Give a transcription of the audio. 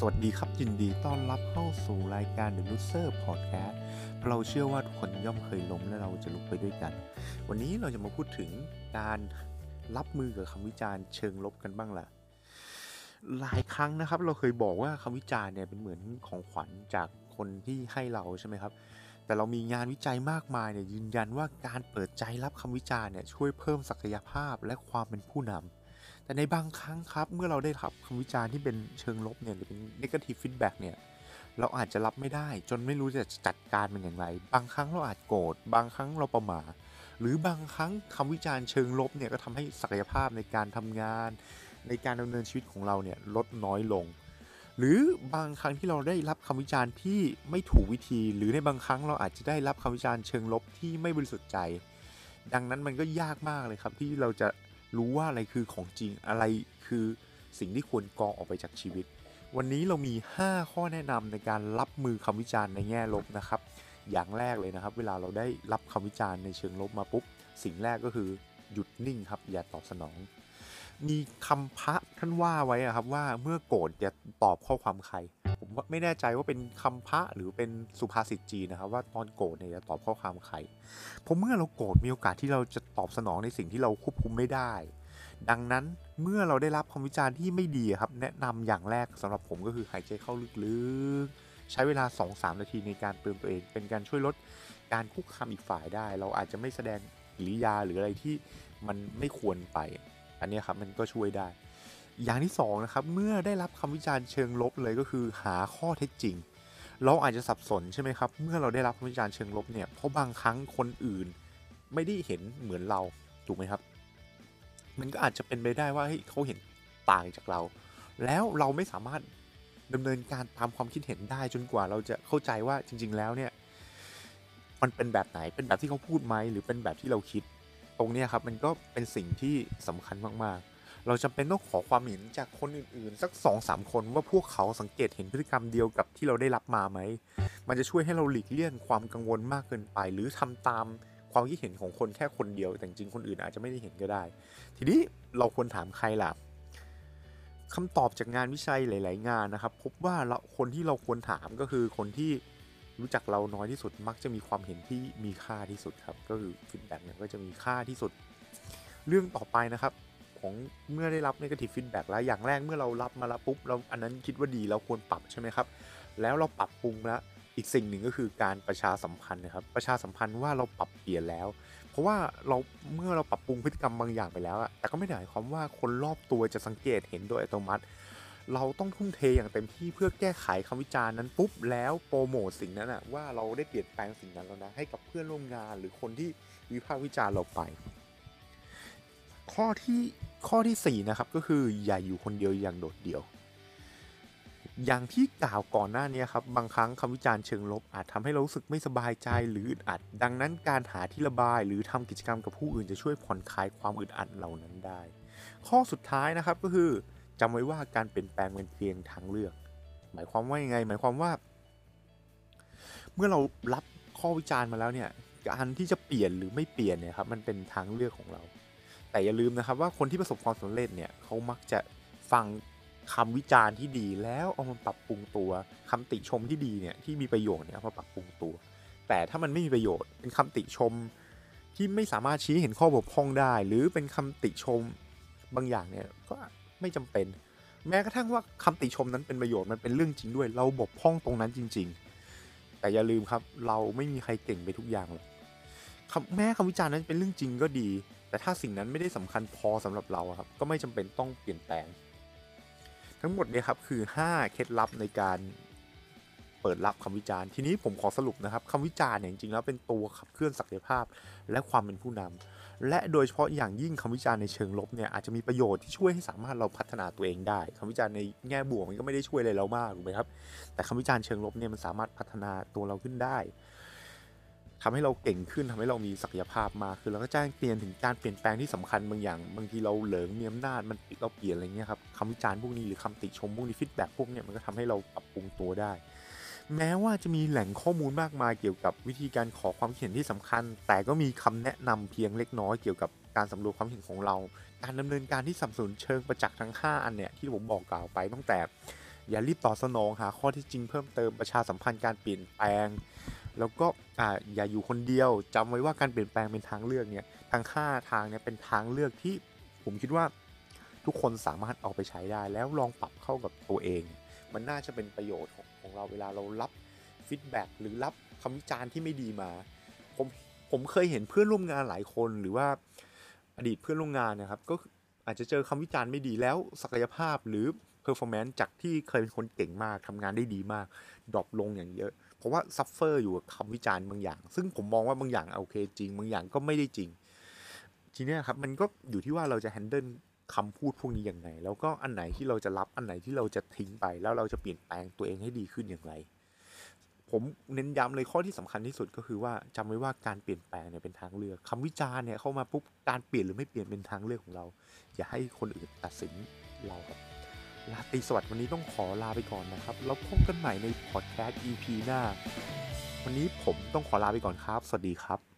สวัสดีครับยินดีต้อนรับเข้าสู่รายการ The Loser Podcast เราเชื่อว่าทุกคนย่อมเคยล้มและเราจะลุกไปด้วยกัน วันนี้เราจะมาพูดถึงการรับมือกับคำวิจารณ์เชิงลบกันบ้างล่ะ หลายครั้งนะครับ เราเคยบอกว่าคำวิจารณ์เนี่ยเป็นเหมือนของขวัญจากคนที่ให้เราใช่ไหมครับ แต่เรามีงานวิจัยมากมายเนี่ยยืนยันว่าการเปิดใจรับคำวิจารณ์เนี่ยช่วยเพิ่มศักยภาพและความเป็นผู้นำ แต่ในบางครั้งครับ เมื่อเราได้รับคำวิจารณ์ที่เป็นเชิงลบเนี่ยหรือเป็น negative feedback เนี่ยเราอาจจะรับไม่ได้จนไม่รู้จะจัดการมันอย่างไร บางครั้งเราอาจโกรธบางครั้งเราประมาหรือบางครั้งคำวิจารณ์เชิงลบเนี่ยก็ทำให้ศักยภาพในการทำงาน ในการดำเนินชีวิตของเราเนี่ยลดน้อยลง หรือบางครั้งที่เราได้รับคำวิจารณ์ที่ไม่ถูกวิธี หรือในบางครั้งเราอาจจะได้รับคำวิจารณ์เชิงลบที่ไม่บริสุทธิ์ใจ ดังนั้นมันก็ยากมากเลยครับที่เราจะ รู้ว่าอะไรคือของจริงอะไรคือสิ่งที่ควรกรองออกไปจากชีวิต วันนี้เรามี 5 ข้อแนะนำในการรับมือคำวิจารณ์ในแง่ลบนะครับ อย่างแรกเลยนะครับ เวลาเราได้รับคำวิจารณ์ในเชิงลบมาปุ๊บ สิ่งแรกก็คือหยุดนิ่งครับ อย่าตอบสนอง มีคำพระท่านว่าไว้อะครับว่าเมื่อโกรธอย่าตอบข้อความใคร ผมไม่แน่ใจว่าเป็นคำพระหรือเป็นสุภาษิตจีนนะครับว่าตอนโกรธเนี่ยอย่าตอบข้อความใครผมเมื่อเราโกรธมีโอกาสที่เราจะตอบสนองในสิ่งที่เราควบคุมไม่ได้ ดังนั้นเมื่อเราได้รับคำวิจารณ์ที่ไม่ดีครับ แนะนำอย่างแรกสำหรับผมก็คือหายใจเข้าลึกๆ ใช้เวลา 2-3 นาทีในการเตือนตัวเอง เป็นการช่วยลดการคุกคามอีกฝ่ายได้ เราอาจจะไม่แสดงกิริยาหรืออะไรที่มันไม่ควรไป อันนี้ครับมันก็ช่วยได้ อย่างที่2นะครับเมื่อได้รับคำวิจารณ์เชิงลบเลยก็คือหาข้อเท็จจริง เราอาจจะสับสนใช่ไหมครับ เมื่อเราได้รับคำวิจารณ์เชิงลบเนี่ยเพราะบางครั้งคนอื่น ไม่ได้เห็นเหมือนเราถูกไหมครับ มันก็อาจจะเป็นไปได้ว่าเฮ้ยเขาเห็นต่างจากเรา แล้วเราไม่สามารถดำเนินการตามความคิดเห็นได้จนกว่าเราจะเข้าใจว่าจริง ๆ แล้วเนี่ยมันเป็นแบบไหนเป็นแบบที่เขาพูดไหมหรือเป็นแบบที่เราคิด ตรงนี้ครับมันก็เป็นสิ่งที่สำคัญมากๆ เราจำเป็นต้องขอความเห็นจากคนอื่นๆ สัก2อสามคนว่าพวกเขาสังเกตเห็นพฤติกรรมเดียวกับที่เราได้รับมาไหม มันจะช่วยให้เราหลีกเลี่ยงความกังวลมากเกินไป หรือทำตามความคิดเห็นของคนแค่คนเดียว แต่จริงคนอื่นอาจจะไม่ได้เห็นก็ได้ ทีนี้เราควรถามใครล่ะคำตอบจากงานวิจัยหลาย ๆ งานนะครับ พบว่าเราคนที่เราควรถามก็คือคนที่รู้จักเราน้อยที่สุดมักจะมีความเห็นที่มีค่าที่สุดครับ ก็คือ feedback เนี่ยก็จะมีค่าที่สุด เรื่องต่อไปนะครับ ของเมื่อได้รับ negative feedback แล้วอย่างแรกเมื่อเรารับมาแล้วปุ๊บเราอันนั้นคิดว่าดีเราควรปรับใช่ไหมครับ แล้วเราปรับปรุงแล้วอีกสิ่งหนึ่งก็คือการประชาสัมพันธ์นะครับประชาสัมพันธ์ว่าเราปรับเปลี่ยนแล้ว เพราะว่าเราเมื่อเราปรับปรุงพฤติกรรมบางอย่างไปแล้วอะแต่ก็ไม่ได้หมายความว่าคนรอบตัวจะสังเกตเห็นโดยอัตโนมัติ เราต้องทุ่มเทอย่างเต็มที่เพื่อแก้ไขคำวิจารณ์นั้นปุ๊บแล้วโปรโมทสิ่งนั้นอะว่าเราได้เปลี่ยนแปลงสิ่งนั้นแล้วนะให้กับเพื่อนร่วมงานหรือคนที่วิพากษ์วิจารณ์เราไป ข้อที่ข้อที่ 4 นะครับก็คืออย่าอยู่คนเดียวอย่างโดดเดี่ยว อย่างที่กล่าวก่อนหน้านี้ครับบางครั้งคำวิจารณ์เชิงลบอาจทำให้เรารู้สึกไม่สบายใจหรืออึดอัด ดังนั้นการหาที่ระบายหรือทำกิจกรรมกับผู้อื่นจะช่วยผ่อนคลายความอึดอัดเหล่านั้นได้ ข้อสุดท้ายนะครับก็คือจำไว้ว่าการเปลี่ยนแปลงเป็นเพียงทางเลือก หมายความว่ายังไง หมายความว่า เมื่อเรารับข้อวิจารณ์มาแล้วเนี่ยการที่จะเปลี่ยนหรือไม่เปลี่ยนเนี่ยครับมันเป็นทางเลือกของเรา แต่อย่าลืมนะครับว่าคนที่ประสบความสำเร็จเนี่ยเขามักจะฟังคำวิจารณ์ที่ดีแล้วเอามาปรับปรุงตัวคำติชมที่ดีเนี่ยที่มีประโยชน์เนี่ยเอามาปรับปรุงตัว แต่ถ้ามันไม่มีประโยชน์เป็นคำติชมที่ไม่สามารถชี้เห็นข้อบกพร่องได้ หรือเป็นคำติชมบางอย่างเนี่ยก็ไม่จำเป็น แม้กระทั่งว่าคำติชมนั้นเป็นประโยชน์มันเป็นเรื่องจริงด้วย เราบกพร่องตรงนั้นจริง ๆ แต่อย่าลืมครับเราไม่มีใครเก่งไปทุกอย่างหรอกแม้คำวิจารณ์นั้นเป็นเรื่องจริงก็ดี แต่ถ้าสิ่งนั้นไม่ได้สำคัญพอสำหรับเราครับก็ไม่จำเป็นต้องเปลี่ยนแปลง ทั้งหมดเนี่ยครับคือ 5 เคล็ดลับในการเปิดรับคำวิจารณ์ทีนี้ผมขอสรุปนะครับคำวิจารณ์เนี่ยจริงๆแล้วเป็นตัวขับเคลื่อนศักยภาพ และความเป็นผู้นำและโดยเฉพาะอย่างยิ่งคำวิจารณ์ในเชิงลบเนี่ยอาจจะมีประโยชน์ที่ช่วยให้สามารถเราพัฒนาตัวเองได้คำวิจารณ์ในแง่บวกมันก็ไม่ได้ช่วยอะไรเรามากถูกไหมครับแต่คำวิจารณ์เชิงลบเนี่ยมันสามารถพัฒนาตัวเราขึ้นได้ ทำให้เราเก่งขึ้นทำให้เรามีศักยภาพมากคือเราก็แจ้งเตือนถึงการเปลี่ยนแปลงที่สำคัญบางอย่าง บางทีเราเหลิงมีอำนาจมันเราเปลี่ยนอะไรเงี้ยครับคำวิจารณ์พวกนี้หรือคำติชมพวกนี้ feedback พวกเนี้ยมันก็ทำให้เราปรับปรุงตัวได้ แม้ว่าจะมีแหล่งข้อมูลมากมายเกี่ยวกับวิธีการขอความเห็นที่สำคัญ แต่ก็มีคำแนะนำเพียงเล็กน้อยเกี่ยวกับการสำรวจความเห็นของเรา การดำเนินการที่สับสนเชิงประจักษ์ทั้ง 5 อันเนี่ยที่ผมบอกกล่าวไปตั้งแต่อย่ารีบตอบสนองหาข้อที่จริงเพิ่มเติมประชาสัมพันธ์การเปลี่ยนแปลง แล้วก็อ่าอย่าอยู่คนเดียวจำไว้ว่าการเปลี่ยนแปลงเป็นทางเลือกเนี่ยทั้งห้าทางเนี่ยเป็นทางเลือกที่ผมคิดว่าทุกคนสามารถเอาไปใช้ได้แล้วลองปรับเข้ากับตัวเอง มันน่าจะเป็นประโยชน์ของของเราเวลาเรารับฟีดแบ็กหรือรับคำวิจารณ์ที่ไม่ดีมาผมผมเคยเห็นเพื่อนร่วมงานหลายคนหรือว่าอดีตเพื่อนร่วมงานนะครับ ก็อาจจะเจอคำวิจารณ์ไม่ดีแล้วศักยภาพหรือ performance จากที่เคยเป็นคนเก่งมากทำงานได้ดีมากdrop ลงอย่างเยอะ เพราะว่า suffer อยู่กับคำวิจารณ์บางอย่าง ซึ่งผมมองว่าบางอย่างโอเคจริง บางอย่างก็ไม่ได้จริง ทีนี้ครับมันก็อยู่ที่ว่าเราจะ handle คำพูดพวกนี้อย่างไรแล้วก็อันไหนที่เราจะรับอันไหนที่เราจะทิ้งไป แล้วเราจะเปลี่ยนแปลงตัวเองให้ดีขึ้นอย่างไร ผมเน้นย้ำเลยข้อที่สำคัญที่สุดก็คือว่าจำไว้ว่าการเปลี่ยนแปลงเนี่ยเป็นทางเลือกคำวิจารณ์เนี่ยเข้ามาปุ๊บการเปลี่ยนหรือไม่เปลี่ยนเป็นทางเลือกของเรา อย่าให้คนอื่นตัดสินเราครับ ลาตีสวัสดิ์วันนี้ต้องขอลาไปก่อนนะครับ แล้วพบกันใหม่ในพอดแคสต์ EP หน้า วันนี้ผมต้องขอลาไปก่อนครับ สวัสดีครับ